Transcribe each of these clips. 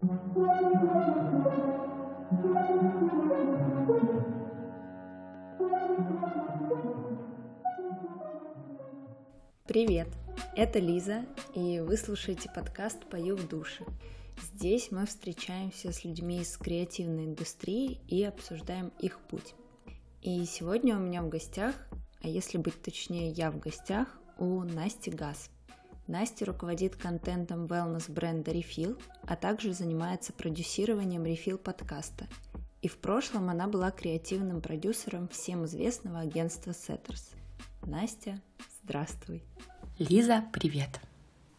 Привет! Это Лиза, и вы слушаете подкаст «Пою в душе». Здесь мы встречаемся с людьми из креативной индустрии и обсуждаем их путь. И сегодня у меня в гостях, а если быть точнее, я в гостях у Насти Газ. Настя руководит контентом wellness бренда Refill, а также занимается продюсированием Refill подкаста. И в прошлом она была креативным продюсером всем известного агентства Setters. Настя, здравствуй. Лиза, привет.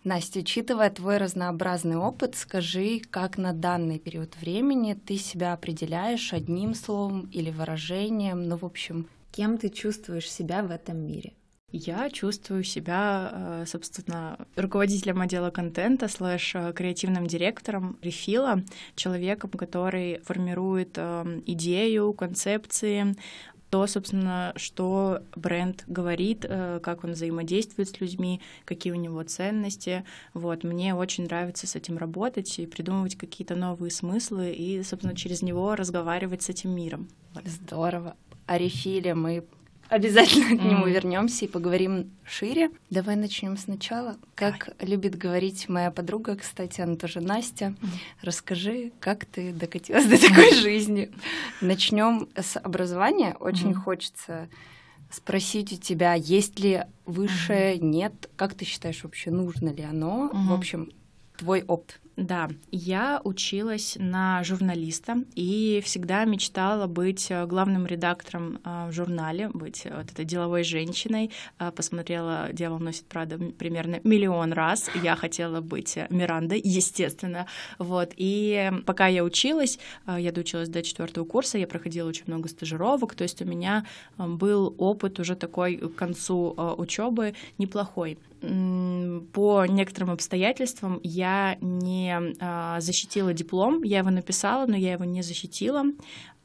Настя, учитывая твой разнообразный опыт, скажи, как на данный период времени ты себя определяешь одним словом или выражением, ну, в общем, кем ты чувствуешь себя в этом мире? Я чувствую себя, э, собственно, руководителем отдела контента слэш э, креативным директором рефила, человеком, который формирует э, идею, концепции, то, собственно, что бренд говорит, как он взаимодействует с людьми, какие у него ценности. Вот, мне очень нравится с этим работать и придумывать какие-то новые смыслы и, собственно, через него разговаривать с этим миром. Здорово. О рефиле мы Обязательно к нему вернемся и поговорим шире. Давай начнем сначала. Как Давай. любит говорить моя подруга, кстати, она тоже Настя, mm. расскажи, как ты докатилась до такой жизни. Начнем с образования. Очень mm. хочется спросить у тебя, есть ли высшее, нет, как ты считаешь вообще, нужно ли оно? Mm-hmm. В общем, твой опыт. Да, я училась на журналиста и всегда мечтала быть э, главным редактором э, в журнале, быть э, вот этой деловой женщиной. Посмотрела «Дьявол носит Прада» примерно миллион раз. Я хотела быть Мирандой, естественно. Вот. И пока я училась, я доучилась до четвертого курса, я проходила очень много стажировок, то есть у меня был опыт уже такой к концу учебы неплохой по некоторым обстоятельствам я не а, защитила диплом. Я его написала, но я его не защитила.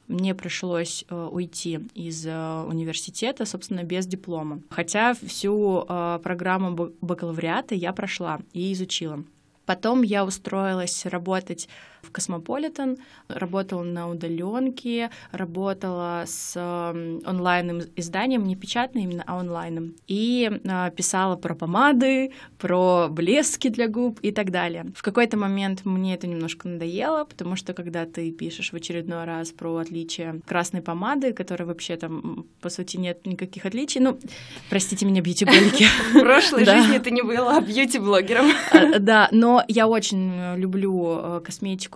Мне пришлось э, уйти из э, университета, собственно, без диплома. Хотя всю э, программу бакалавриата я прошла и изучила. Потом я устроилась работать в Космополитен, работала на удаленке, работала с онлайнным изданием, не печатным именно, а онлайном. И э, писала про помады, про блески для губ и так далее. В какой-то момент мне это немножко надоело, потому что когда ты пишешь в очередной раз про отличие красной помады, которая вообще там, по сути, нет никаких отличий, ну, простите меня, бьюти-блогеры. В прошлой жизни ты не была бьюти-блогером. А, да, но я очень люблю э,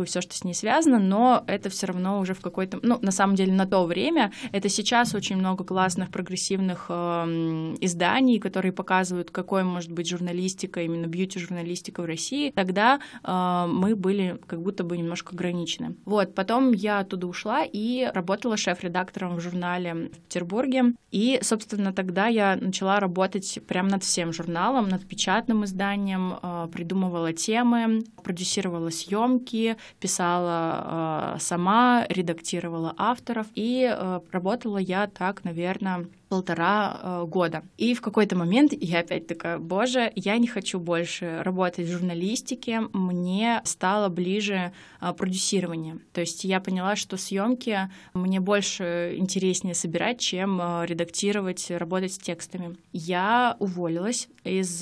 косметику и все, что с ней связано, но это все равно уже в какой-то, ну, на самом деле, на то время, это сейчас очень много классных прогрессивных э, изданий, которые показывают, какой может быть журналистика, именно бьюти-журналистика в России, тогда э, мы были как будто бы немножко ограничены. Вот, потом я оттуда ушла и работала шеф-редактором в журнале в Петербурге, и, собственно, тогда я начала работать прямо над всем журналом, над печатным изданием, э, придумывала темы, продюсировала съемки, писала э, сама, редактировала авторов, и э, работала я так, наверное, полтора э, года. И в какой-то момент я опять такая, боже, я не хочу больше работать в журналистике, мне стало ближе э, продюсирование. То есть я поняла, что съемки мне больше интереснее собирать, чем э, редактировать, работать с текстами. Я уволилась из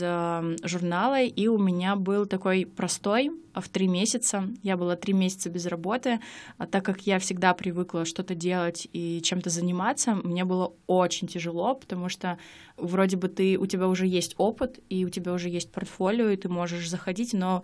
журнала, и у меня был такой простой в три месяца. Я была три месяца без работы, а так как я всегда привыкла что-то делать и чем-то заниматься, мне было очень тяжело тяжело, потому что вроде бы ты, у тебя уже есть опыт, и у тебя уже есть портфолио, и ты можешь заходить, но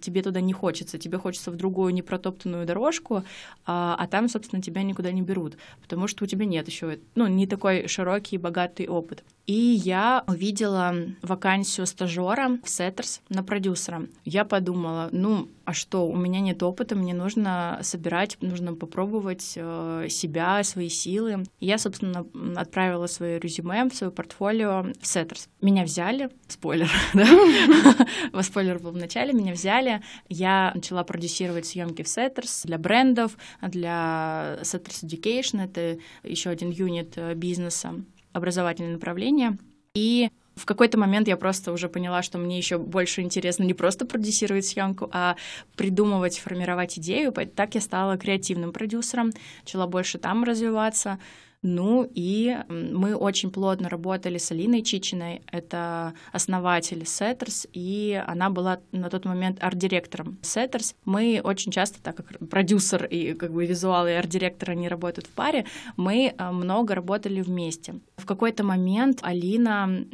тебе туда не хочется. Тебе хочется в другую непротоптанную дорожку, а, а там, собственно, тебя никуда не берут, потому что у тебя нет еще, ну, не такой широкий и богатый опыт. И я увидела вакансию стажера в Setters на продюсера. Я подумала, ну, а что, у меня нет опыта, мне нужно собирать, нужно попробовать э, себя, свои силы. Я, собственно, отправила свое резюме, свое портфолио в Setters. Меня взяли, спойлер, да, спойлер был в начале, меня взяли, я начала продюсировать съемки в Setters для брендов, для Setters Education, это еще один юнит э, бизнеса, образовательное направление. И В какой-то момент я просто уже поняла, что мне еще больше интересно не просто продюсировать съемку, а придумывать, формировать идею. Так я стала креативным продюсером, начала больше там развиваться. Ну и мы очень плотно работали с Алиной Чичиной, это основатель Setters, и она была на тот момент арт-директором Setters. Мы очень часто, так как продюсер и как бы визуал и арт-директор, они работают в паре, мы э, много работали вместе. В какой-то момент Алина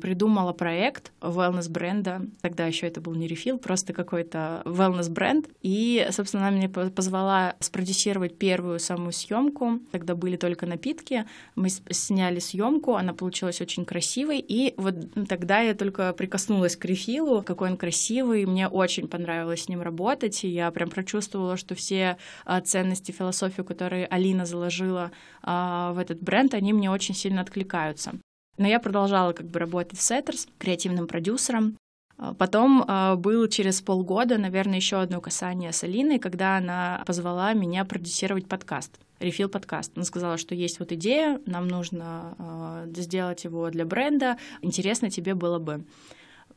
придумала проект wellness бренда, тогда еще это был не рефил, просто какой-то wellness бренд, и, собственно, она меня позвала спродюсировать первую самую съемку, тогда были только напитки, напитки. Мы сняли съемку, она получилась очень красивой. И вот тогда я только прикоснулась к рефилу, какой он красивый. Мне очень понравилось с ним работать. И я прям прочувствовала, что все а, ценности, философию, которые Алина заложила а, в этот бренд, они мне очень сильно откликаются. Но я продолжала как бы работать в Setters, креативным продюсером. А, потом э, был через полгода, наверное, еще одно касание с Алиной, когда она позвала меня продюсировать подкаст. Рефил подкаст. Она сказала, что есть вот идея, нам нужно э, сделать его для бренда. Интересно тебе было бы.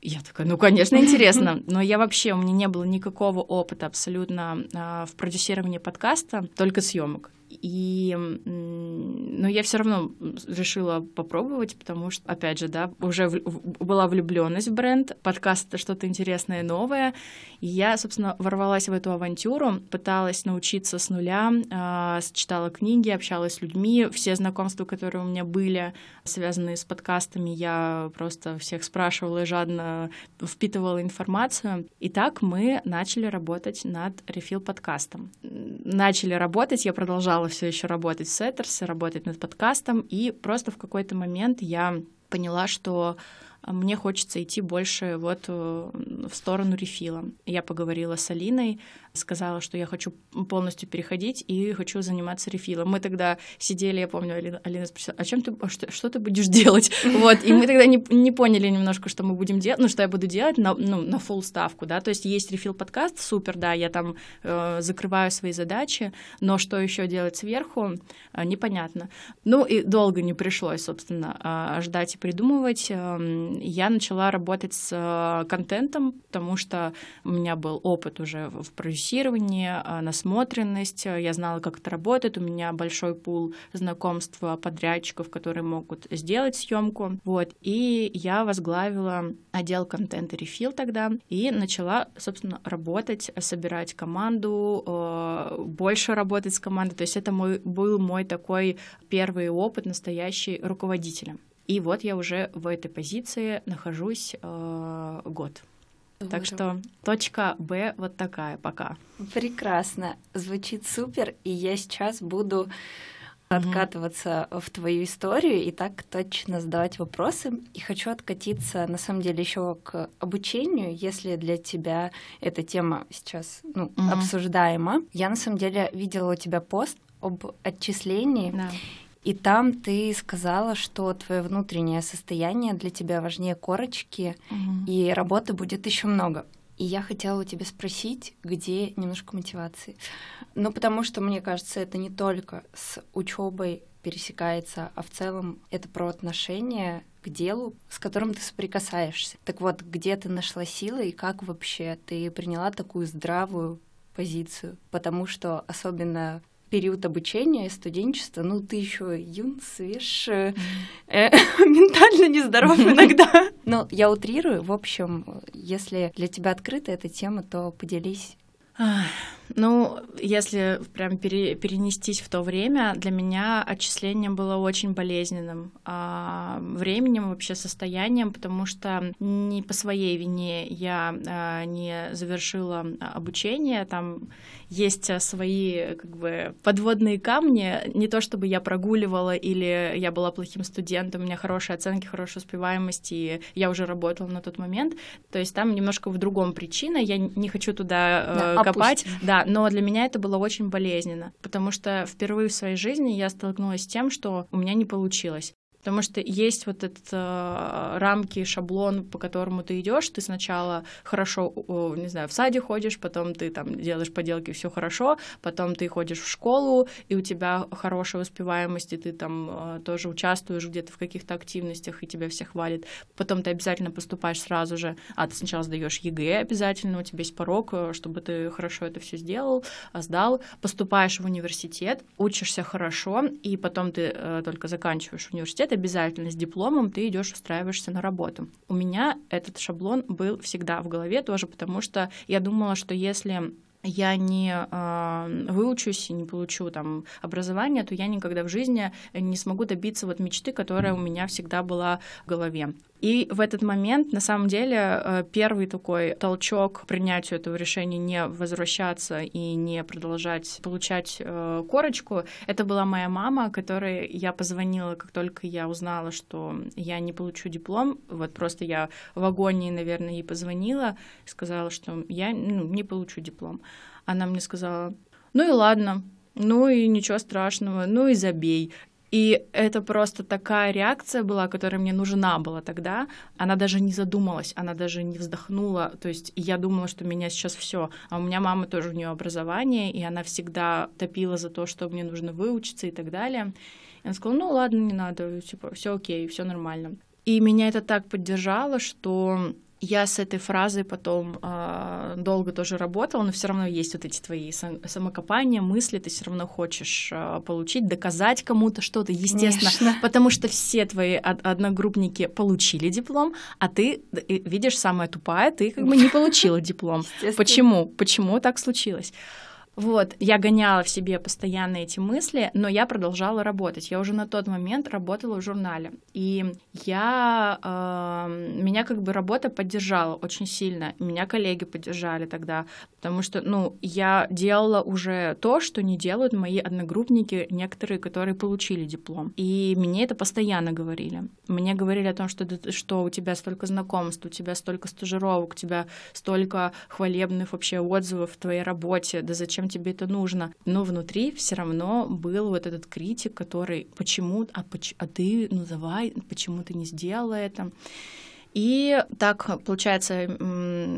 Я такая, ну, конечно, интересно. Но я вообще, у меня не было никакого опыта абсолютно э, в продюсировании подкаста, только съемок. И, но я все равно решила попробовать, потому что, опять же, да, уже в, была влюбленность в бренд, подкаст что-то интересное, новое. И я, собственно, ворвалась в эту авантюру, пыталась научиться с нуля, э, читала книги, общалась с людьми, все знакомства, которые у меня были, связанные с подкастами, я просто всех спрашивала и жадно впитывала информацию. И так мы начали работать над рефил подкастом. Начали работать, я продолжала продолжала все еще работать в Сеттерсе, работать над подкастом, и просто в какой-то момент я поняла, что мне хочется идти больше вот э, в сторону рефила. Я поговорила с Алиной, сказала, что я хочу полностью переходить и хочу заниматься рефилом. Мы тогда сидели, я помню, Алина, Алина спросила, а чем ты, а что, что ты будешь делать? Вот, и мы тогда не, не поняли немножко, что мы будем делать, ну, что я буду делать на, ну, на full ставку, да, то есть есть рефил подкаст, супер, да, я там э, закрываю свои задачи, но что еще делать сверху, э, непонятно. Ну, и долго не пришлось, собственно, э, ждать и придумывать. Э, я начала работать с э, контентом, потому что у меня был опыт уже в продюсировании а, насмотренность. Я знала, как это работает. У меня большой пул знакомств подрядчиков, которые могут сделать съемку. Вот. И я возглавила отдел контента рефил тогда и начала, собственно, работать, собирать команду, больше работать с командой. То есть это мой, был мой такой первый опыт настоящий руководителем. И вот я уже в этой позиции нахожусь э, год. Здорово. Так что точка Б вот такая пока. Прекрасно. Звучит супер, и я сейчас буду откатываться mm-hmm. в твою историю и так точно задавать вопросы. И хочу откатиться, на самом деле, еще к обучению, если для тебя эта тема сейчас ну, mm-hmm. обсуждаема. Я на самом деле видела у тебя пост об отчислении. Yeah. И там ты сказала, что твое внутреннее состояние для тебя важнее корочки, угу. и работы будет еще много. И я хотела у тебя спросить, где немножко мотивации. Ну, потому что, мне кажется, это не только с учебой пересекается, а в целом это про отношение к делу, с которым ты соприкасаешься. Так вот, где ты нашла силы и как вообще ты приняла такую здравую позицию? Потому что особенно период обучения и студенчества, ну, ты еще юн, свеж, э, ментально нездоров иногда. Но я утрирую. В общем, если для тебя открыта эта тема, то поделись. Ну, если прям пере, перенестись в то время, для меня отчисление было очень болезненным а, временем, вообще состоянием, потому что не по своей вине я а, не завершила обучение, там есть свои как бы подводные камни, не то чтобы я прогуливала или я была плохим студентом, у меня хорошие оценки, хорошая успеваемость, и я уже работала на тот момент, то есть там немножко в другом причина, я не хочу туда да, э, копать, опустим. да, но для меня это было очень болезненно, потому что впервые в своей жизни я столкнулась с тем, что у меня не получилось Потому что есть вот этот э, рамки, шаблон, по которому ты идешь. Ты сначала хорошо, э, не знаю, в саде ходишь, потом ты там делаешь поделки, все хорошо, потом ты ходишь в школу, и у тебя хорошая успеваемость, и ты там э, тоже участвуешь где-то в каких-то активностях, и тебя все хвалят. Потом ты обязательно поступаешь сразу же. А, ты сначала сдаешь ЕГЭ обязательно, у тебя есть порог, э, чтобы ты хорошо это все сделал, а, сдал. Поступаешь в университет, учишься хорошо, и потом ты э, только заканчиваешь университет, обязательно с дипломом ты идешь устраиваешься на работу. У меня этот шаблон был всегда в голове тоже, потому что я думала, что если я не э, выучусь и не получу там образование, то я никогда в жизни не смогу добиться вот мечты, которая у меня всегда была в голове. И в этот момент, на самом деле, э, первый такой толчок к принятию этого решения не возвращаться и не продолжать получать э, корочку, это была моя мама, которой я позвонила, как только я узнала, что я не получу диплом. Вот просто я в агонии, наверное, ей позвонила, сказала, что я ну, не получу диплом. Она мне сказала, ну и ладно, ну и ничего страшного, ну и забей. И это просто такая реакция была, которая мне нужна была тогда. Она даже не задумалась, она даже не вздохнула. То есть я думала, что меня сейчас все. А у меня мама тоже у нее образование, и она всегда топила за то, что мне нужно выучиться и так далее. И она сказала, ну ладно, не надо, типа, все окей, все нормально. И меня это так поддержало, что я с этой фразой потом э, долго тоже работала, но все равно есть вот эти твои самокопания, мысли, ты все равно хочешь э, получить, доказать кому-то что-то, естественно, Конечно. потому что все твои одногруппники получили диплом, а ты видишь самая тупая, ты как бы не получила диплом. Почему? Почему так случилось? Вот, я гоняла в себе постоянно эти мысли, но я продолжала работать. Я уже на тот момент работала в журнале. И я, э, меня как бы работа поддержала очень сильно. Меня коллеги поддержали тогда, потому что, ну, я делала уже то, что не делают мои одногруппники, некоторые, которые получили диплом. И мне это постоянно говорили. Мне говорили о том, что, что у тебя столько знакомств, у тебя столько стажировок, у тебя столько хвалебных вообще отзывов в твоей работе, да зачем зачем тебе это нужно. Но внутри все равно был вот этот критик, который почему, а, а ты, ну давай, почему ты не сделала это? И так, получается,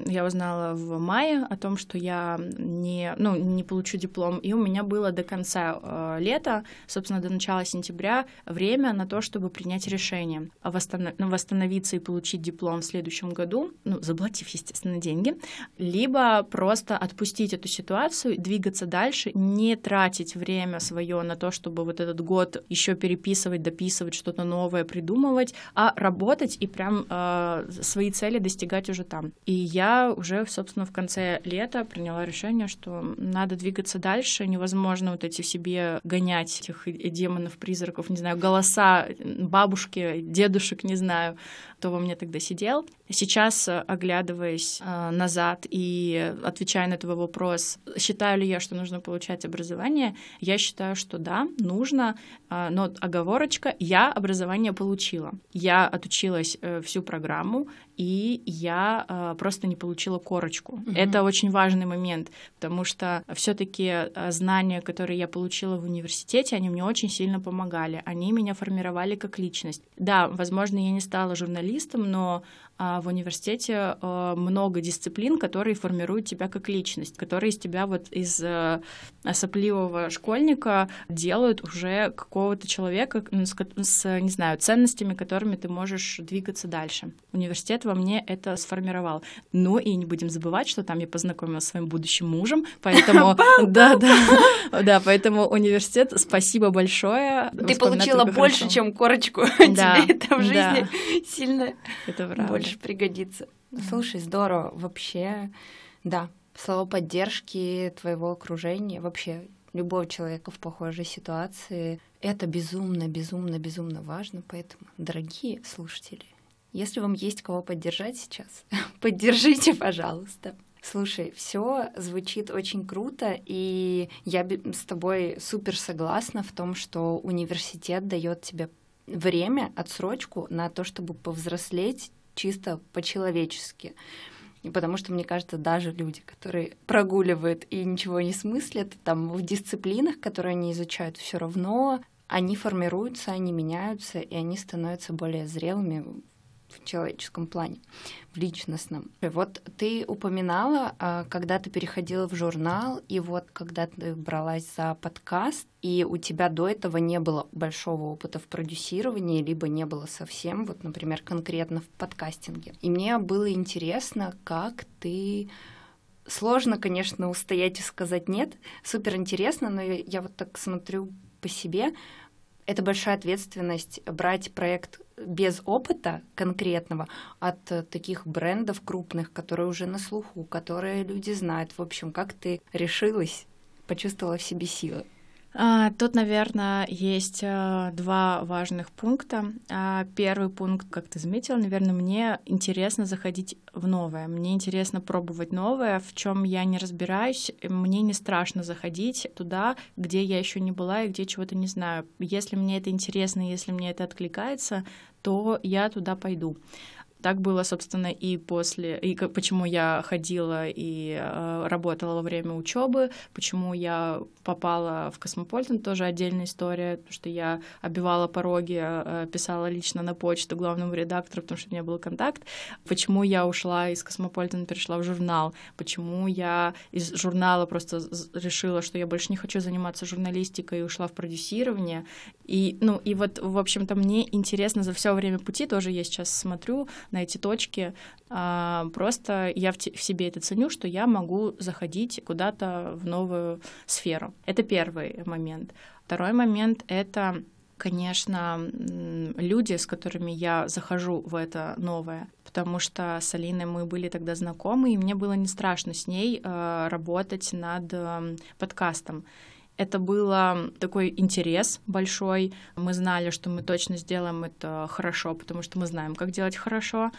я узнала в мае о том, что я не, ну, не получу диплом, и у меня было до конца э, лета, собственно, до начала сентября, время на то, чтобы принять решение. Ну, восстановиться и получить диплом в следующем году, ну, заплатив, естественно, деньги, либо просто отпустить эту ситуацию, двигаться дальше, не тратить время свое на то, чтобы вот этот год еще переписывать, дописывать, что-то новое придумывать, а работать и прям э, свои цели достигать уже там. И я уже, собственно, в конце лета приняла решение, что надо двигаться дальше, невозможно вот эти себе гонять этих демонов, призраков, не знаю, голоса бабушки, дедушек, не знаю, кто во мне тогда сидел. Сейчас, оглядываясь э, назад и отвечая на твой вопрос, считаю ли я, что нужно получать образование, я считаю, что да, нужно, э, но оговорочка, я образование получила. Я отучилась э, всю программу, и я э, просто не получила корочку. Угу. Это очень важный момент, потому что все-таки э, знания, которые я получила в университете, они мне очень сильно помогали. Они меня формировали как личность. Да, возможно, я не стала журналистом, но а в университете э, много дисциплин, которые формируют тебя как личность, которые из тебя вот из э, сопливого школьника делают уже какого-то человека с, с, не знаю, ценностями, которыми ты можешь двигаться дальше. Университет во мне это сформировал. Ну и не будем забывать, что там я познакомилась с своим будущим мужем, поэтому... Да, да, да, поэтому университет, спасибо большое. Ты получила больше, чем корочку. Тебе это в жизни сильно это правда больше пригодится. Слушай, здорово. Вообще, да, слова поддержки твоего окружения, вообще любого человека в похожей ситуации, это безумно, безумно, безумно важно. Поэтому, дорогие слушатели, если вам есть кого поддержать сейчас, поддержите, пожалуйста. Слушай, все звучит очень круто, и я с тобой супер согласна в том, что университет дает тебе время, отсрочку на то, чтобы повзрослеть чисто по-человечески. Потому что, мне кажется, даже люди, которые прогуливают и ничего не смыслят, там в дисциплинах, которые они изучают, все равно они формируются, они меняются, и они становятся более зрелыми в человеческом плане, в личностном. Вот ты упоминала, а, когда ты переходила в журнал, и вот когда ты бралась за подкаст, и у тебя до этого не было большого опыта в продюсировании, либо не было совсем, вот, например, конкретно в подкастинге. И мне было интересно, как ты Сложно, конечно, устоять и сказать нет. Супер интересно, но я вот так смотрю по себе. Это большая ответственность брать проект без опыта конкретного от таких брендов крупных, которые уже на слуху, которые люди знают. В общем, как ты решилась, почувствовала в себе силы? А, тут, наверное, есть а, два важных пункта. А, первый пункт, как ты заметила, наверное, мне интересно заходить в новое. Мне интересно пробовать новое, в чем я не разбираюсь. Мне не страшно заходить туда, где я еще не была и где чего-то не знаю. Если мне это интересно, если мне это откликается, то я туда пойду. Так было, собственно, и после, и почему я ходила и э, работала во время учебы, почему я попала в Космополитен, тоже отдельная история, потому что я обивала пороги, э, писала лично на почту главному редактору, потому что у меня был контакт, почему я ушла из Космополитен, перешла в журнал, почему я из журнала просто решила, что я больше не хочу заниматься журналистикой и ушла в продюсирование. И, ну, и вот, в общем-то, мне интересно за все время пути, тоже я сейчас смотрю на эти точки. А, просто я в, себе это ценю, что я могу заходить куда-то в новую сферу. Это первый момент. Второй момент — это конечно, люди, с которыми я захожу в это новое, потому что с Алиной мы были тогда знакомы, и мне было не страшно с ней э, работать над подкастом. Это был такой интерес большой. Мы знали, что мы точно сделаем это хорошо, потому что мы знаем, как делать хорошо.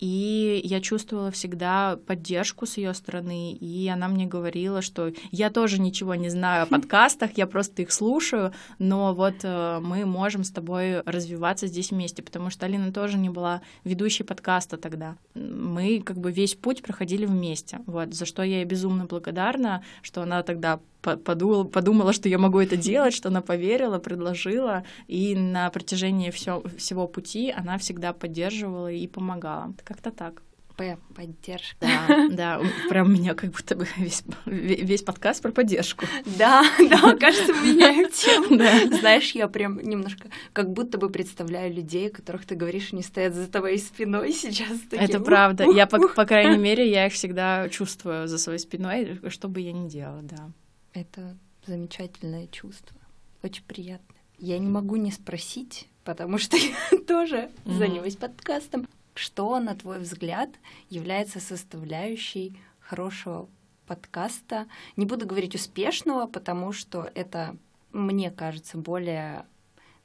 И я чувствовала всегда поддержку с ее стороны, и она мне говорила, что я тоже ничего не знаю о подкастах, я просто их слушаю, но вот э, мы можем с тобой развиваться здесь вместе, потому что Алина тоже не была ведущей подкаста тогда. Мы как бы весь путь проходили вместе, вот, за что я ей безумно благодарна, что она тогда подумала, подумала, что я могу это делать, что она поверила, предложила, и на протяжении всё, всего пути она всегда поддерживала и помогала. Как-то так. П, поддержка. Да, да, прям у меня как будто бы весь, весь подкаст про поддержку. Да, да, кажется, меняем тему. Да. Знаешь, я прям немножко как будто бы представляю людей, которых ты говоришь, не стоят за твоей спиной сейчас. Такие, Это правда. Я, по, по крайней мере, я их всегда чувствую за своей спиной, что бы я ни делала, да. Это замечательное чувство. Очень приятно. Я не могу не спросить, потому что я тоже mm-hmm. занимаюсь подкастом. Что, на твой взгляд, является составляющей хорошего подкаста? Не буду говорить успешного, потому что это, мне кажется, более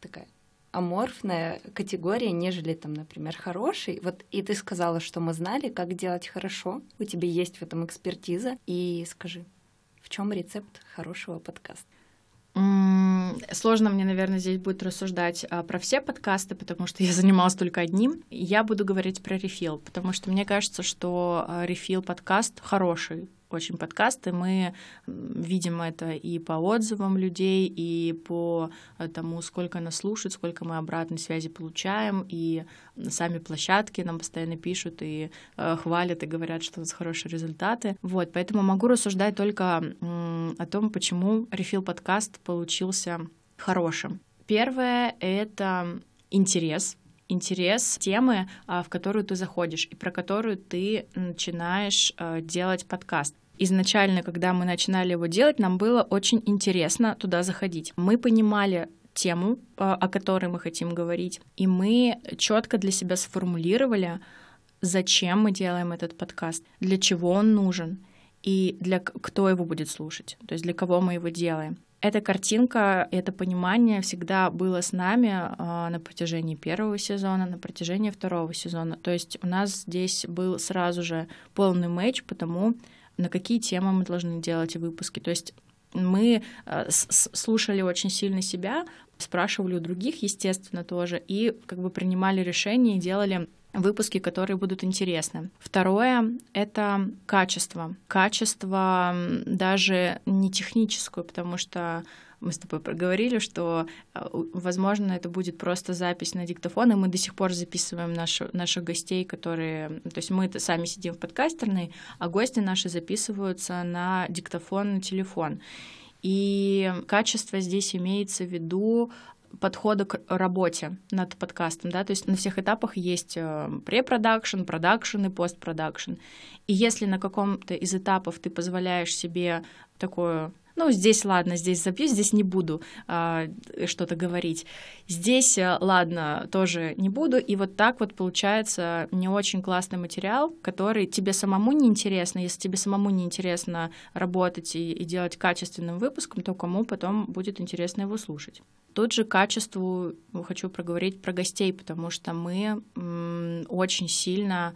такая аморфная категория, нежели там, например, хороший. Вот и ты сказала, что мы знали, как делать хорошо. У тебя есть в этом экспертиза. И скажи, в чем рецепт хорошего подкаста? Сложно мне, наверное, здесь будет рассуждать а, про все подкасты, потому что я занималась только одним. Я буду говорить про рефил, потому что мне кажется, что а, рефил подкаст хороший очень подкасты. Мы видим это и по отзывам людей, и по э, тому, сколько нас слушают, сколько мы обратной связи получаем, и сами площадки нам постоянно пишут и э, хвалят и говорят, что у нас хорошие результаты. Вот, поэтому могу рассуждать только о том, почему рефил подкаст получился хорошим. Первое — это интерес интерес темы, а, в которую ты заходишь и про которую ты начинаешь а, делать подкаст. Изначально, когда мы начинали его делать, нам было очень интересно туда заходить. Мы понимали тему, а, о которой мы хотим говорить, и мы четко для себя сформулировали, зачем мы делаем этот подкаст, для чего он нужен и для кто его будет слушать, то есть для кого мы его делаем. Эта картинка, это понимание всегда было с нами э, на протяжении первого сезона, на протяжении второго сезона. То есть у нас здесь был сразу же полный матч по тому, на какие темы мы должны делать выпуски. То есть мы э, слушали очень сильно себя, спрашивали у других, естественно, тоже, и как бы принимали решения и делали выпуски, которые будут интересны. Второе — это качество. Качество даже не техническое, потому что мы с тобой проговорили, что, э, возможно, это будет просто запись на диктофон, и мы до сих пор записываем нашу, наших гостей, которые... То есть мы сами сидим в подкастерной, а гости наши записываются на диктофон, на телефон. И качество здесь имеется в виду подхода к работе над подкастом, да, то есть на всех этапах есть э, препродакшн, продакшн и постпродакшн. И если на каком-то из этапов ты позволяешь себе такое ну, здесь ладно, здесь забью, здесь не буду а, что-то говорить. Здесь, э, ладно, тоже не буду. И вот так вот получается не очень классный материал, который тебе самому не интересно. Если тебе самому не интересно работать и, и делать качественным выпуском, то кому потом будет интересно его слушать. Тут же качеству хочу проговорить про гостей, потому что мы м, очень сильно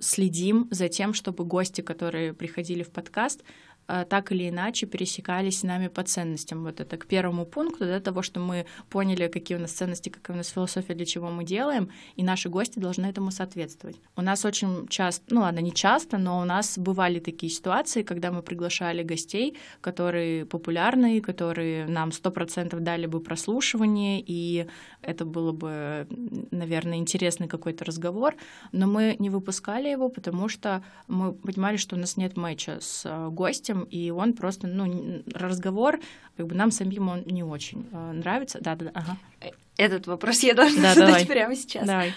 следим за тем, чтобы гости, которые приходили в подкаст, так или иначе пересекались с нами по ценностям. Вот это к первому пункту, да, того, что мы поняли, какие у нас ценности, какая у нас философия, для чего мы делаем, и наши гости должны этому соответствовать. У нас очень часто, ну ладно, не часто, но у нас бывали такие ситуации, когда мы приглашали гостей, которые популярны, которые нам сто процентов дали бы прослушивание, и это было бы, наверное, интересный какой-то разговор, но мы не выпускали его, потому что мы понимали, что у нас нет матча с э, гостем, и он просто, ну, разговор, как бы нам самим он не очень э, нравится. Да, да, да, ага. Этот вопрос я должна да, задать давай. прямо сейчас. Давай.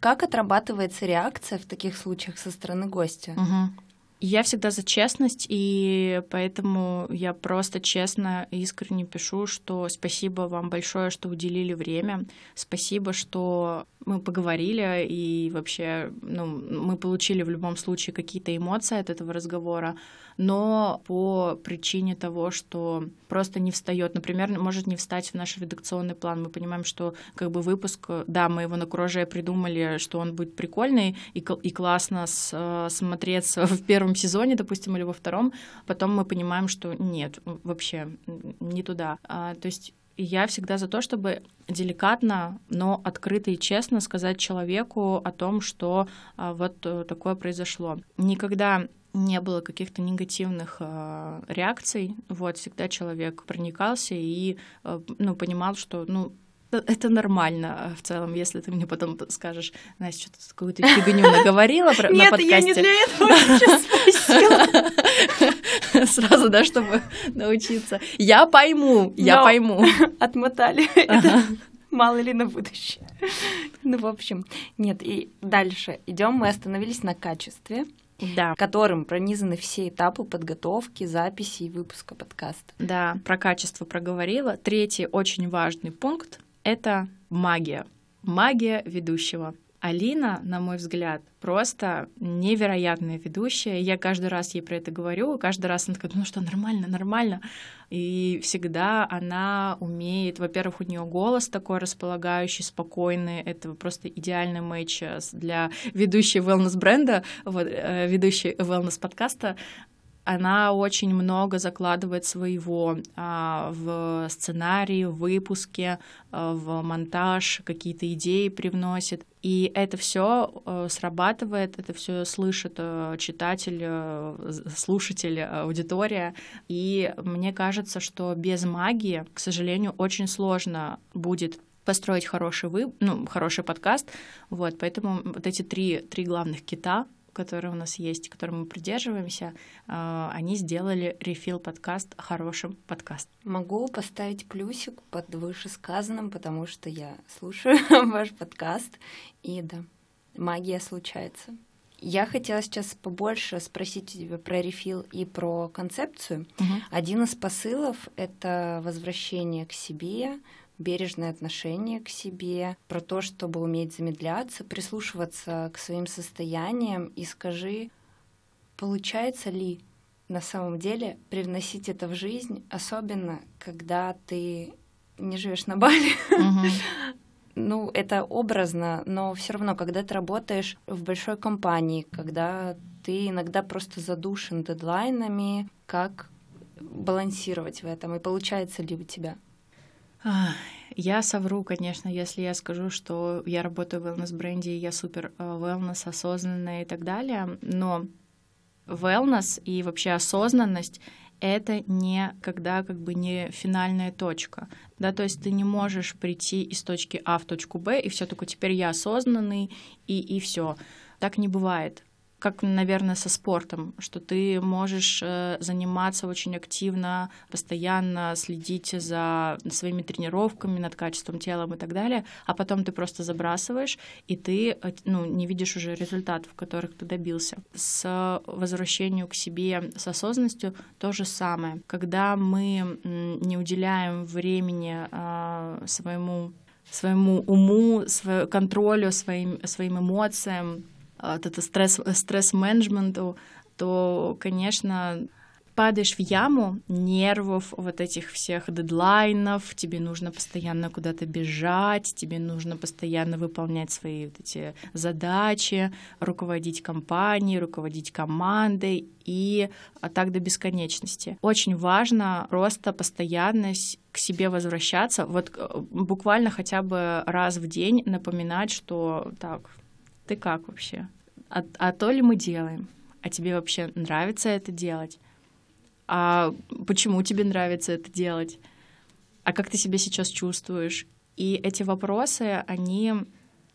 Как отрабатывается реакция в таких случаях со стороны гостя? Угу. Я всегда за честность, и поэтому я просто честно искренне пишу, что спасибо вам большое, что уделили время, спасибо, что мы поговорили, и вообще ну, мы получили в любом случае какие-то эмоции от этого разговора, но по причине того, что просто не встает, например, может не встать в наш редакционный план. Мы понимаем, что как бы выпуск, да, мы его на кураже придумали, что он будет прикольный и, и классно с, э, смотреться в первом сезоне, допустим, или во втором, потом мы понимаем, что нет, вообще не туда. А, то есть я всегда за то, чтобы деликатно, но открыто и честно сказать человеку о том, что а, вот э, такое произошло. Никогда не было каких-то негативных э, реакций. Вот всегда человек проникался и э, ну, понимал, что ну, это нормально в целом, если ты мне потом скажешь, Настя, что-то какую-то фигню наговорила про, Нет, на подкасте. Нет, я не для этого сейчас спросила. Сразу, да, чтобы научиться. Я пойму, я Но пойму. Отмотали. Мало ли на будущее. Ну, в общем, нет, и дальше идем. Мы остановились на качестве да. которым пронизаны все этапы подготовки, записи и выпуска подкаста. Да, про качество проговорила. Третий очень важный пункт — это магия. Магия ведущего. Алина, на мой взгляд, просто невероятная ведущая. Я каждый раз ей про это говорю, каждый раз она такая, ну что, нормально, нормально. И всегда она умеет, во-первых, у нее голос такой располагающий, спокойный, это просто идеальный матч для ведущей wellness бренда, вот, э, ведущей wellness подкаста она очень много закладывает своего а, в сценарии, в выпуске, а, в монтаж, какие-то идеи привносит. И это все а, срабатывает, это все слышит а, читатель, а, слушатель, аудитория. И мне кажется, что без магии, к сожалению, очень сложно будет построить хороший, вы... ну, хороший подкаст. Вот, поэтому вот эти три, три главных кита которые у нас есть, которым мы придерживаемся, а, они сделали рефил подкаст хорошим подкастом. Могу поставить плюсик под вышесказанным, потому что я слушаю ваш подкаст, и да, магия случается. Я хотела сейчас побольше спросить тебя про рефил и про концепцию. Угу. Один из посылов — это возвращение к себе, бережное отношение к себе, про то, чтобы уметь замедляться, прислушиваться к своим состояниям и скажи, получается ли на самом деле привносить это в жизнь, особенно когда ты не живешь на Бали. Ну, это образно, но все равно, когда ты работаешь в большой компании, когда ты иногда просто задушен дедлайнами, как балансировать в этом, и получается ли у тебя? Я совру, конечно, если я скажу, что я работаю в wellness-бренде, я супер э, wellness, осознанная и так далее, но wellness и вообще осознанность это не когда как бы не финальная точка, да, то есть ты не можешь прийти из точки А в точку Б и все только теперь я осознанный и и все, так не бывает как, наверное, со спортом, что ты можешь э, заниматься очень активно, постоянно следить за своими тренировками, над качеством тела и так далее, а потом ты просто забрасываешь, и ты э, ну, не видишь уже результатов, которых ты добился. С возвращением к себе, с осознанностью то же самое. Когда мы не уделяем времени а, своему своему уму, своему контролю, своим, своим эмоциям, вот это стресс, стресс-менеджменту, то, конечно, падаешь в яму нервов, вот этих всех дедлайнов, тебе нужно постоянно куда-то бежать, тебе нужно постоянно выполнять свои вот эти задачи, руководить компанией, руководить командой и а так до бесконечности. Очень важно просто постоянно к себе возвращаться, вот э, буквально хотя бы раз в день напоминать, что так, ты как вообще? А, а то ли мы делаем? А тебе вообще нравится это делать? А почему тебе нравится это делать? А как ты себя сейчас чувствуешь? И эти вопросы, они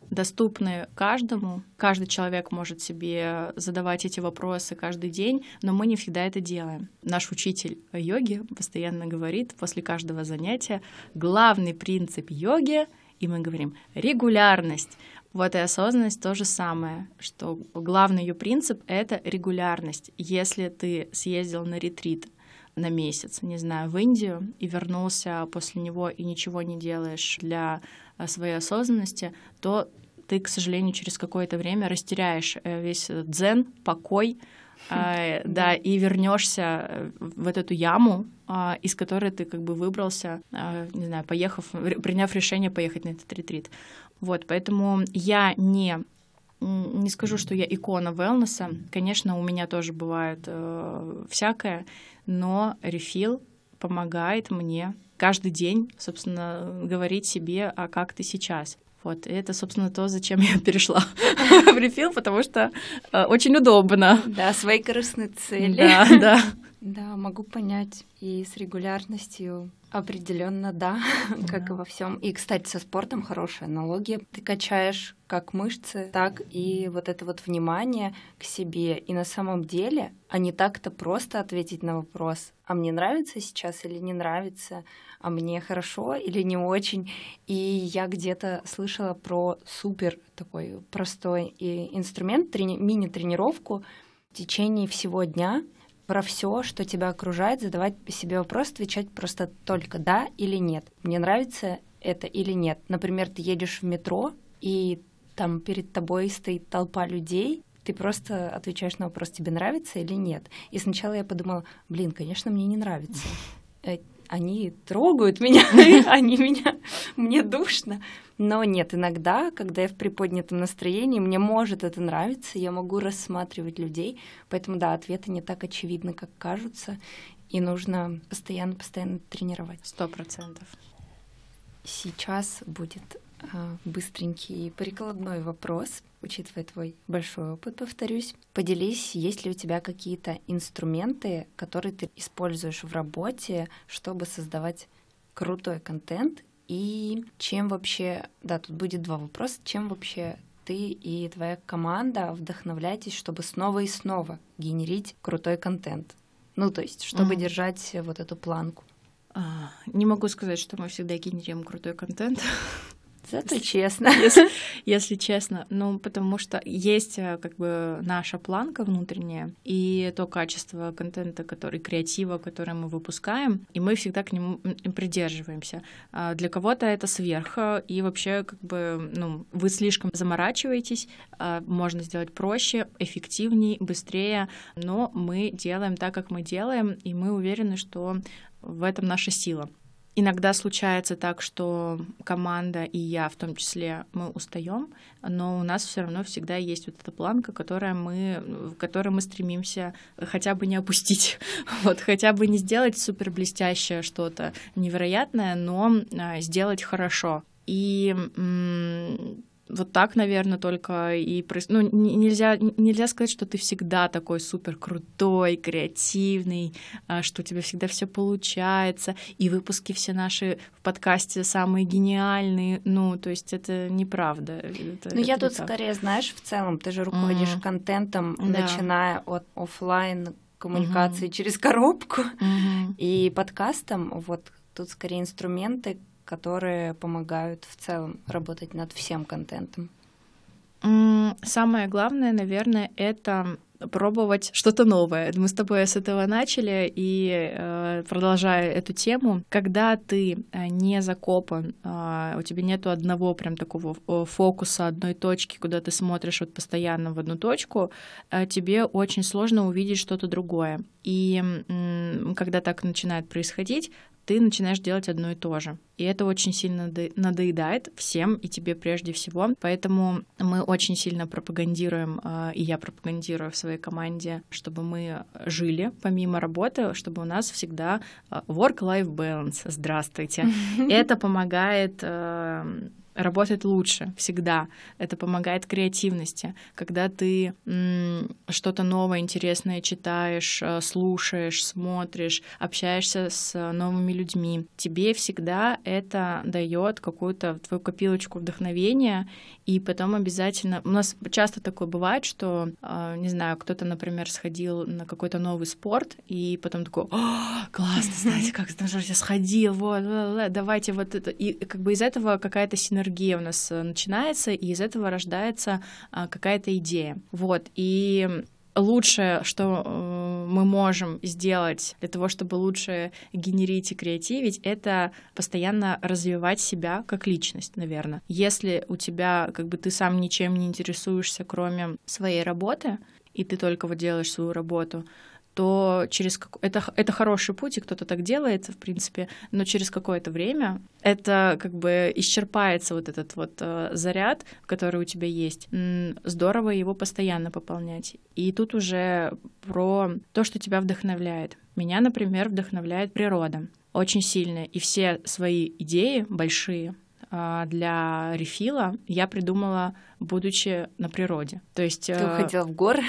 доступны каждому. Каждый человек может себе задавать эти вопросы каждый день, но мы не всегда это делаем. Наш учитель йоги постоянно говорит после каждого занятия, главный принцип йоги, и мы говорим, регулярность. Вот и осознанность то же самое, что главный ее принцип — это регулярность. Если ты съездил на ретрит на месяц, не знаю, в Индию и вернулся после него и ничего не делаешь для э, своей осознанности, то ты, к сожалению, через какое-то время растеряешь э, весь дзен, покой, да, и вернешься в эту яму, а, из которой ты как бы выбрался, не знаю, поехав, приняв решение поехать на этот ретрит. Вот, поэтому я не не скажу, что я икона велнеса. Конечно, у меня тоже бывает э, всякое, но рефил помогает мне каждый день, собственно, говорить себе, а как ты сейчас. Вот, и это, собственно, то, зачем я перешла в рефил, потому что э, очень удобно. Да, свои корыстные цели. Да, да. Да, могу понять. И с регулярностью определенно да, да, как и во всем. И, кстати, со спортом хорошая аналогия. Ты качаешь как мышцы, так и вот это вот внимание к себе. И на самом деле, а не так-то просто ответить на вопрос, а мне нравится сейчас или не нравится, а мне хорошо или не очень. И я где-то слышала про супер такой простой инструмент, трени- мини-тренировку в течение всего дня — про все, что тебя окружает, задавать себе вопрос, отвечать просто только да или нет. Мне нравится это или нет. Например, ты едешь в метро, и там перед тобой стоит толпа людей, ты просто отвечаешь на вопрос, тебе нравится или нет. И сначала я подумала, блин, конечно, мне не нравится. Они трогают меня, они меня, мне душно. Но нет, иногда, когда я в приподнятом настроении, мне может это нравиться, я могу рассматривать людей. Поэтому да, ответы не так очевидны, как кажутся, и нужно постоянно-постоянно тренировать. Сто процентов. Сейчас будет быстренький прикладной вопрос, учитывая твой большой опыт, повторюсь. Поделись, есть ли у тебя какие-то инструменты, которые ты используешь в работе, чтобы создавать крутой контент и чем вообще, да, тут будет два вопроса, чем вообще ты и твоя команда вдохновляетесь, чтобы снова и снова генерить крутой контент? Ну, то есть, чтобы mm. держать вот эту планку. А, не могу сказать, что мы всегда генерим крутой контент. Зато честно. Если, если честно. Ну, потому что есть э, как бы наша планка внутренняя и то качество контента, который креатива, который мы выпускаем, и мы всегда к нему придерживаемся. А для кого-то это сверх, и вообще как бы, ну, вы слишком заморачиваетесь, а можно сделать проще, эффективнее, быстрее, но мы делаем так, как мы делаем, и мы уверены, что в этом наша сила. Иногда случается так, что команда и я в том числе мы устаем, но у нас все равно всегда есть вот эта планка, которая мы, в которой мы стремимся хотя бы не опустить, вот хотя бы не сделать супер блестящее что-то невероятное, но а, сделать хорошо. И вот так, наверное, только и ну нельзя нельзя сказать, что ты всегда такой супер крутой, креативный, а, что у тебя всегда все получается, и выпуски все наши в подкасте самые гениальные. Ну, то есть это неправда. Это, ну я тут так. скорее, знаешь, в целом ты же руководишь mm-hmm. контентом, да. начиная от офлайн коммуникации mm-hmm. через коробку mm-hmm. и подкастом. Вот тут скорее инструменты, которые помогают в целом работать над всем контентом? Самое главное, наверное, это пробовать что-то новое. Мы с тобой с этого начали, и э, продолжая эту тему, когда ты э, не закопан, э, у тебя нету одного прям такого фокуса, одной точки, куда ты смотришь вот постоянно в одну точку, э, тебе очень сложно увидеть что-то другое. И э, когда так начинает происходить, ты начинаешь делать одно и то же. И это очень сильно надоедает всем и тебе прежде всего. Поэтому мы очень сильно пропагандируем, а, и я пропагандирую в своей команде, чтобы мы жили помимо работы, чтобы у нас всегда а, work-life balance. Здравствуйте. Это помогает а, работает лучше всегда. Это помогает креативности. Когда ты что-то новое, интересное читаешь, э, слушаешь, смотришь, общаешься с новыми людьми, тебе всегда это дает какую-то твою копилочку вдохновения, и потом обязательно... У нас часто такое бывает, что, э, не знаю, кто-то, например, сходил на какой-то новый спорт, и потом такой, О, классно, знаете, как я сходил, вот, давайте вот это. И как бы из этого какая-то синергия энергия у нас э, начинается, и из этого рождается а, какая-то идея. Вот, и лучшее, что э, мы можем сделать для того, чтобы лучше генерить и креативить, это постоянно развивать себя как личность, наверное. Если у тебя, как бы ты сам ничем не интересуешься, кроме своей работы, и ты только вот делаешь свою работу, то через как... это, это хороший путь, и кто-то так делает, в принципе, но через какое-то время это как бы исчерпается вот этот вот э, заряд, который у тебя есть. Здорово его постоянно пополнять. И тут уже про то, что тебя вдохновляет. Меня, например, вдохновляет природа очень сильно, и все свои идеи большие э, для рефила я придумала, будучи на природе. То есть... Ты э, уходила в горы?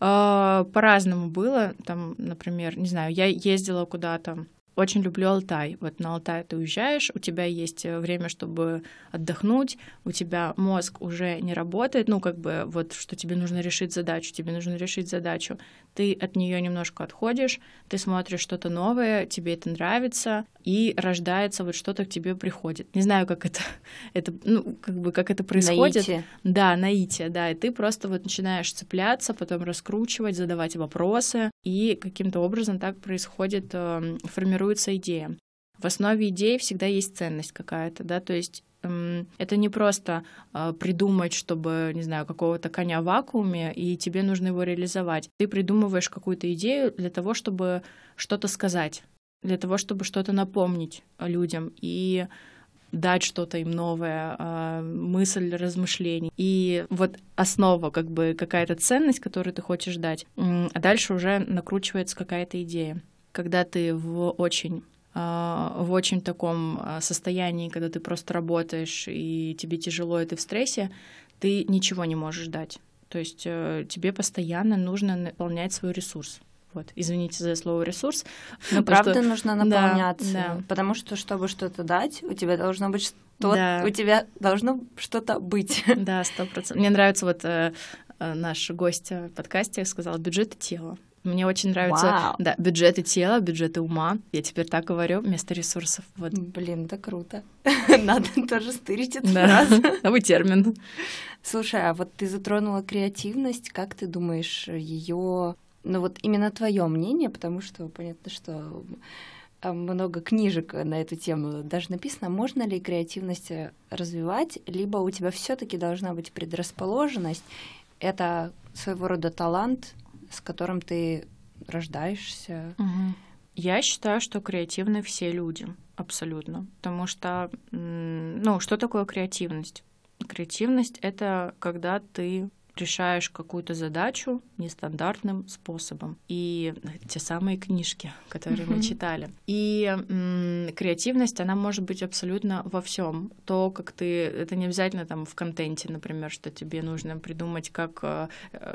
А, по-разному было. Там, например, не знаю, я ездила куда-то очень люблю Алтай. Вот на Алтай ты уезжаешь, у тебя есть э, время, чтобы отдохнуть, у тебя мозг уже не работает, ну, как бы вот, что тебе нужно решить задачу, тебе нужно решить задачу. Ты от нее немножко отходишь, ты смотришь что-то новое, тебе это нравится, и рождается вот что-то к тебе приходит. Не знаю, как это, это ну, как бы, как это происходит. Наитие. Да, наитие, да, и ты просто вот начинаешь цепляться, потом раскручивать, задавать вопросы, и каким-то образом так происходит, э, формируется идея. В основе идеи всегда есть ценность какая-то, да, то есть эм, это не просто э, придумать, чтобы, не знаю, какого-то коня в вакууме, и тебе нужно его реализовать. Ты придумываешь какую-то идею для того, чтобы что-то сказать для того, чтобы что-то напомнить людям и дать что-то им новое, а, мысль, размышление. И вот основа, как бы какая-то ценность, которую ты хочешь дать, а дальше уже накручивается какая-то идея. Когда ты в очень а, в очень таком состоянии, когда ты просто работаешь и тебе тяжело, и ты в стрессе, ты ничего не можешь дать. То есть э, тебе постоянно нужно наполнять свой ресурс. Вот, извините за слово ресурс. Но правда что... нужно наполняться, да, да. потому что чтобы что-то дать, у тебя должно быть что да. у тебя должно что-то быть. Да, сто процентов. Мне нравится вот э, э, наш гость в подкасте сказал бюджет тела. Мне очень нравится, Вау. да, бюджеты тела, бюджеты ума. Я теперь так говорю, вместо ресурсов. Вот. Блин, это круто. Надо тоже стырить эту да. фразу. Новый термин. Слушай, а вот ты затронула креативность. Как ты думаешь, ее ну вот именно твое мнение, потому что понятно, что а, много книжек на эту тему даже написано, можно ли креативность э, развивать, либо у тебя все-таки должна быть предрасположенность. Это своего рода талант, с которым ты рождаешься. Угу. Я считаю, что креативны все люди, абсолютно. Потому что, ну, что такое креативность? Креативность — это когда ты решаешь какую-то задачу нестандартным способом. И те самые книжки, которые мы читали. И м, креативность, она может быть абсолютно во всем. То, как ты... Это не обязательно там в контенте, например, что тебе нужно придумать, как, э,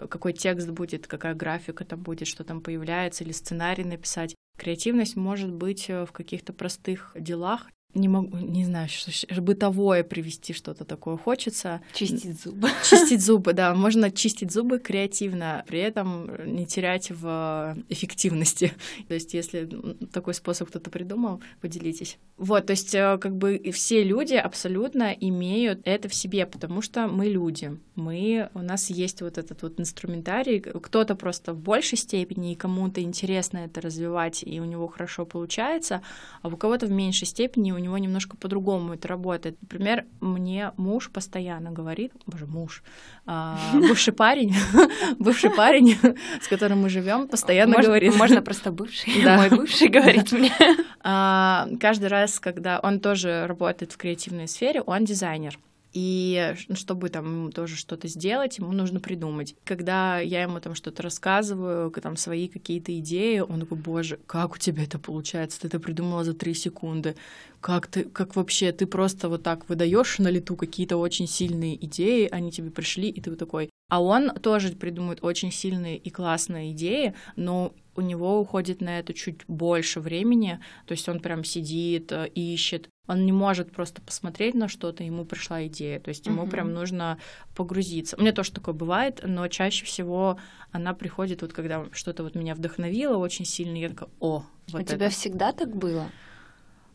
какой текст будет, какая графика там будет, что там появляется, или сценарий написать. Креативность может быть э, в каких-то простых делах, не могу, не знаю, что, бытовое привести что-то такое хочется. Чистить зубы. Чистить зубы, да. Можно чистить зубы креативно, при этом не терять в эффективности. То есть, если такой способ кто-то придумал, поделитесь. Вот, то есть, э, как бы все люди абсолютно имеют это в себе, потому что мы люди. Мы, у нас есть вот этот вот инструментарий. Кто-то просто в большей степени, и кому-то интересно это развивать, и у него хорошо получается, а у кого-то в меньшей степени него немножко по-другому это работает. Например, мне муж постоянно говорит, боже, муж, а, бывший парень, бывший парень, с которым мы живем, постоянно можно, говорит. Можно просто бывший. Да. Мой бывший говорит мне. А, каждый раз, когда он тоже работает в креативной сфере, он дизайнер. И чтобы там ему тоже что-то сделать, ему нужно придумать. Когда я ему там что-то рассказываю, там свои какие-то идеи, он такой, боже, как у тебя это получается? Ты это придумала за три секунды. Как ты, как вообще, ты просто вот так выдаешь на лету какие-то очень сильные идеи, они тебе пришли, и ты вот такой. А он тоже придумывает очень сильные и классные идеи, но у него уходит на это чуть больше времени, то есть он прям сидит, э, ищет, он не может просто посмотреть на что-то, ему пришла идея, то есть ему uh-huh. прям нужно погрузиться. У меня тоже такое бывает, но чаще всего она приходит вот когда что-то вот меня вдохновило очень сильно, я такая, о, вот У это. тебя всегда так было?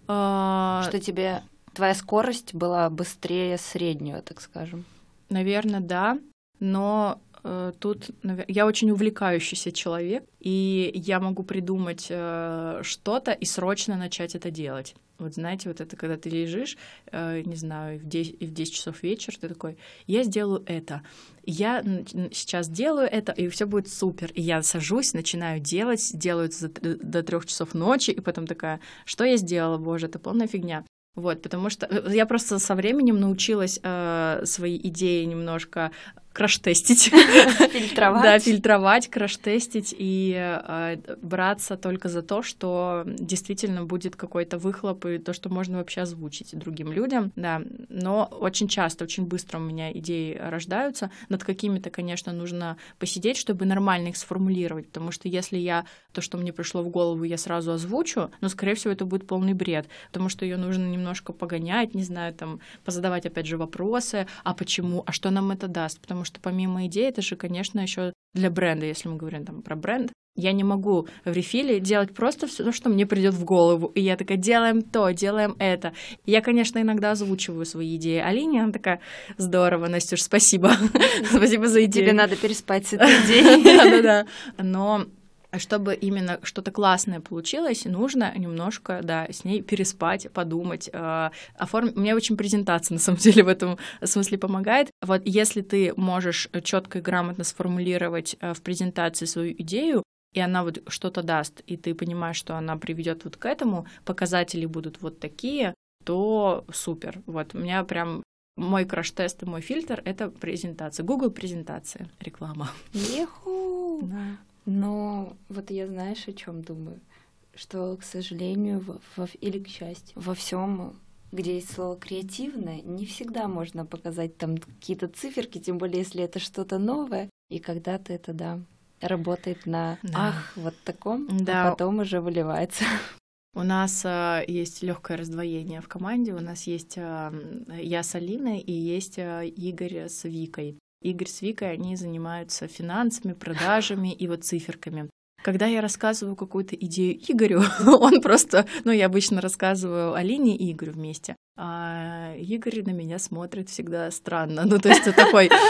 А... Что тебе твоя скорость была быстрее среднего, так скажем? Наверное, да, но тут я очень увлекающийся человек, и я могу придумать э, что-то и срочно начать это делать. Вот знаете, вот это когда ты лежишь, э, не знаю, в 10, в 10 часов вечера, ты такой, я сделаю это. Я сейчас делаю это, и все будет супер. И я сажусь, начинаю делать, делаю это до трех часов ночи, и потом такая, что я сделала, боже, это полная фигня. Вот, потому что я просто со временем научилась э, свои идеи немножко краш-тестить. Фильтровать. Да, фильтровать, краш-тестить и э, браться только за то, что действительно будет какой-то выхлоп и то, что можно вообще озвучить другим людям. Да, но очень часто, очень быстро у меня идеи рождаются. Над какими-то, конечно, нужно посидеть, чтобы нормально их сформулировать, потому что если я то, что мне пришло в голову, я сразу озвучу, но, скорее всего, это будет полный бред, потому что ее нужно немножко погонять, не знаю, там, позадавать опять же вопросы, а почему, а что нам это даст, потому что помимо идеи, это же, конечно, еще для бренда, если мы говорим там про бренд, я не могу в рефиле делать просто все, что мне придет в голову. И я такая, делаем то, делаем это. я, конечно, иногда озвучиваю свои идеи Алине, она такая, здорово, Настюш, спасибо. спасибо за идею. Тебе надо переспать с этой идеей. Да-да-да. Но а чтобы именно что-то классное получилось, нужно немножко, да, с ней переспать, подумать, э, оформить. Мне очень презентация, на самом деле, в этом смысле помогает. Вот если ты можешь четко и грамотно сформулировать э, в презентации свою идею, и она вот что-то даст, и ты понимаешь, что она приведет вот к этому, показатели будут вот такие, то супер. Вот у меня прям мой краш-тест и мой фильтр — это презентация. Google презентация, реклама. Еху! Да. Но вот я знаешь, о чем думаю? Что, к сожалению, во, во, или к счастью, во всем, где есть слово креативное, не всегда можно показать там какие-то циферки, тем более если это что-то новое. И когда-то это, да, работает на да. ах, вот таком, а да. а потом уже выливается. У нас э, есть легкое раздвоение в команде. У нас есть э, я с Алиной и есть э, Игорь с Викой. Игорь с Викой, они занимаются финансами, продажами и вот циферками. Когда я рассказываю какую-то идею Игорю, он просто, ну, я обычно рассказываю Алине и Игорю вместе, а Игорь на меня смотрит всегда странно. Ну, то есть это такой...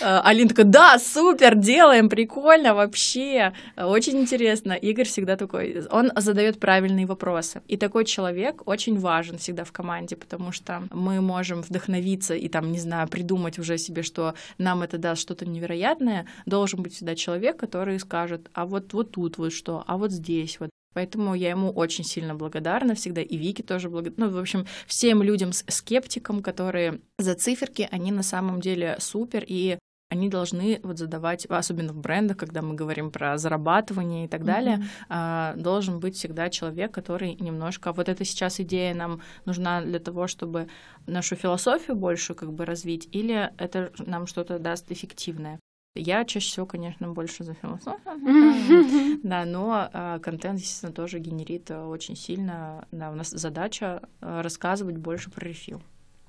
А, Алина такая, да, супер, делаем, прикольно вообще, очень интересно. Игорь всегда такой, он задает правильные вопросы. И такой человек очень важен всегда в команде, потому что мы можем вдохновиться и там, не знаю, придумать уже себе, что нам это даст что-то невероятное. Должен быть всегда человек, который скажет, а вот, вот тут вот что, а вот здесь вот Поэтому я ему очень сильно благодарна всегда, и Вике тоже благодарна. Ну, в общем, всем людям, скептикам, которые за циферки, они на самом деле супер, и они должны вот задавать, особенно в брендах, когда мы говорим про зарабатывание и так далее, mm-hmm. должен быть всегда человек, который немножко... Вот эта сейчас идея нам нужна для того, чтобы нашу философию больше как бы развить, или это нам что-то даст эффективное? Я чаще всего, конечно, больше за философию. Да, но а, контент, естественно, тоже генерит а, очень сильно. Да, у нас задача а, рассказывать больше про рефил.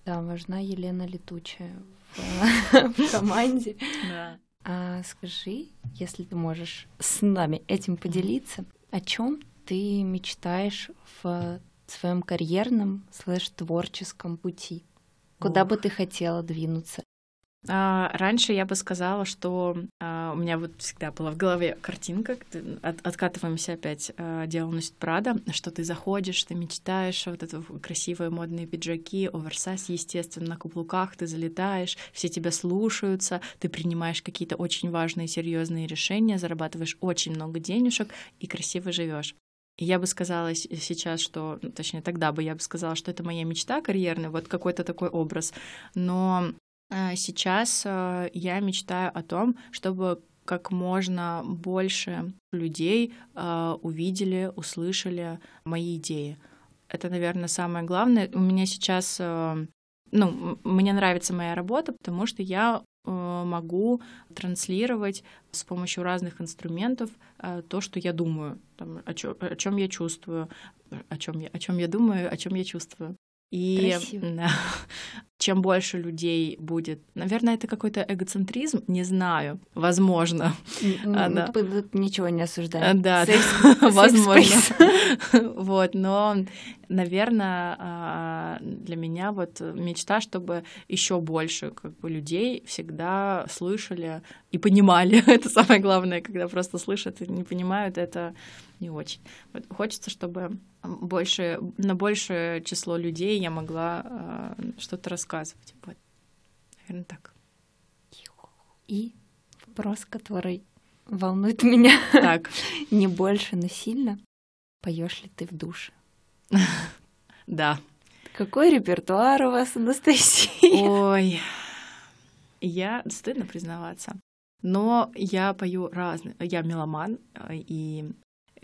Да, важна Елена Летучая в команде. Да. А скажи, если ты можешь с нами этим поделиться, о чем ты мечтаешь в своем карьерном слэш творческом пути? Куда Ох. бы ты хотела двинуться? А, раньше я бы сказала, что а, у меня вот всегда была в голове картинка, от, откатываемся опять, а, дело носит Прада, что ты заходишь, ты мечтаешь, вот это красивые модные пиджаки, оверсайз, естественно, на каблуках, ты залетаешь, все тебя слушаются, ты принимаешь какие-то очень важные, серьезные решения, зарабатываешь очень много денежек и красиво живешь. Я бы сказала сейчас, что, точнее, тогда бы я бы сказала, что это моя мечта карьерная, вот какой-то такой образ. Но сейчас а, я мечтаю о том, чтобы как можно больше людей а, увидели, услышали мои идеи. Это, наверное, самое главное. У меня сейчас, ну, мне нравится моя работа, потому что я могу транслировать с помощью разных инструментов то, что я думаю, там, о, чем, о чем я чувствую, о чем я, о чем я думаю, о чем я чувствую. И да, чем больше людей будет, наверное, это какой-то эгоцентризм, не знаю, возможно. А, да. Ничего не осуждаем. Да, возможно. Вот, но, наверное, а, для меня вот мечта, чтобы еще больше как бы людей всегда слышали и понимали. Это самое главное, когда просто слышат и не понимают, это не очень. Вот хочется, чтобы больше, на большее число людей я могла э, что-то рассказывать. Вот. Наверное, так. И вопрос, который волнует меня так. не больше, но сильно. Поешь ли ты в душе? Да. Какой репертуар у вас, Анастасия? Ой, я стыдно признаваться. Но я пою разные. Я меломан, э, и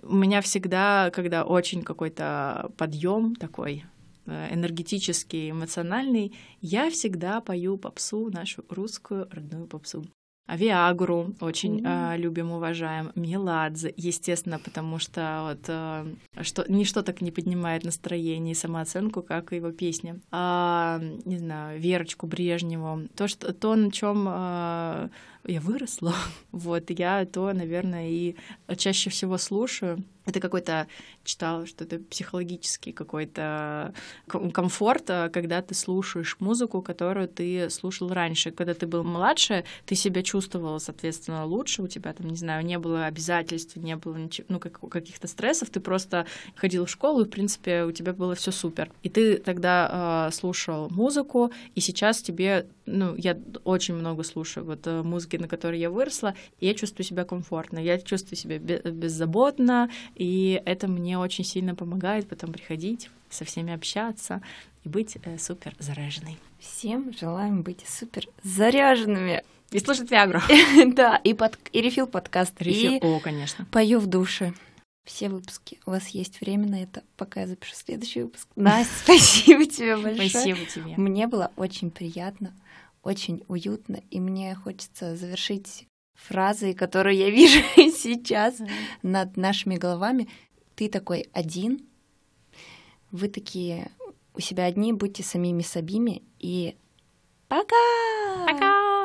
у меня всегда, когда очень какой-то подъем такой э, энергетический, эмоциональный, я всегда пою попсу, нашу русскую родную попсу. Авиагру очень mm-hmm. э, любим, уважаем. Меладзе, естественно, потому что вот э, что, ничто так не поднимает настроение и самооценку, как его песня. А, не знаю, Верочку Брежневу. То, что, то на чем э, я выросла, вот, я то, наверное, и чаще всего слушаю. Это какой-то, читала, что это психологический какой-то комфорт, а, когда ты слушаешь музыку, которую ты слушал раньше. Когда ты был младше, ты себя чувствовала, соответственно, лучше, у тебя там, не знаю, не было обязательств, не было ничего, ну, как, каких-то стрессов, ты просто ходил в школу, и, в принципе, у тебя было все супер. И ты тогда э, слушал музыку, и сейчас тебе, ну, я очень много слушаю вот э, музыки, на которой я выросла, и я чувствую себя комфортно, я чувствую себя беззаботно, и это мне очень сильно помогает потом приходить, со всеми общаться и быть э, супер заряженной. Всем желаем быть супер заряженными. И слушать Виагру. Да, и, под, и рефил подкаст. Рефил, о, конечно. Пою в душе. Все выпуски. У вас есть время на это, пока я запишу следующий выпуск. Настя, спасибо тебе большое. Спасибо тебе. Мне было очень приятно, очень уютно, и мне хочется завершить фразой, которую я вижу сейчас mm-hmm. над нашими головами. Ты такой один, вы такие у себя одни, будьте самими собими и пока! Пока!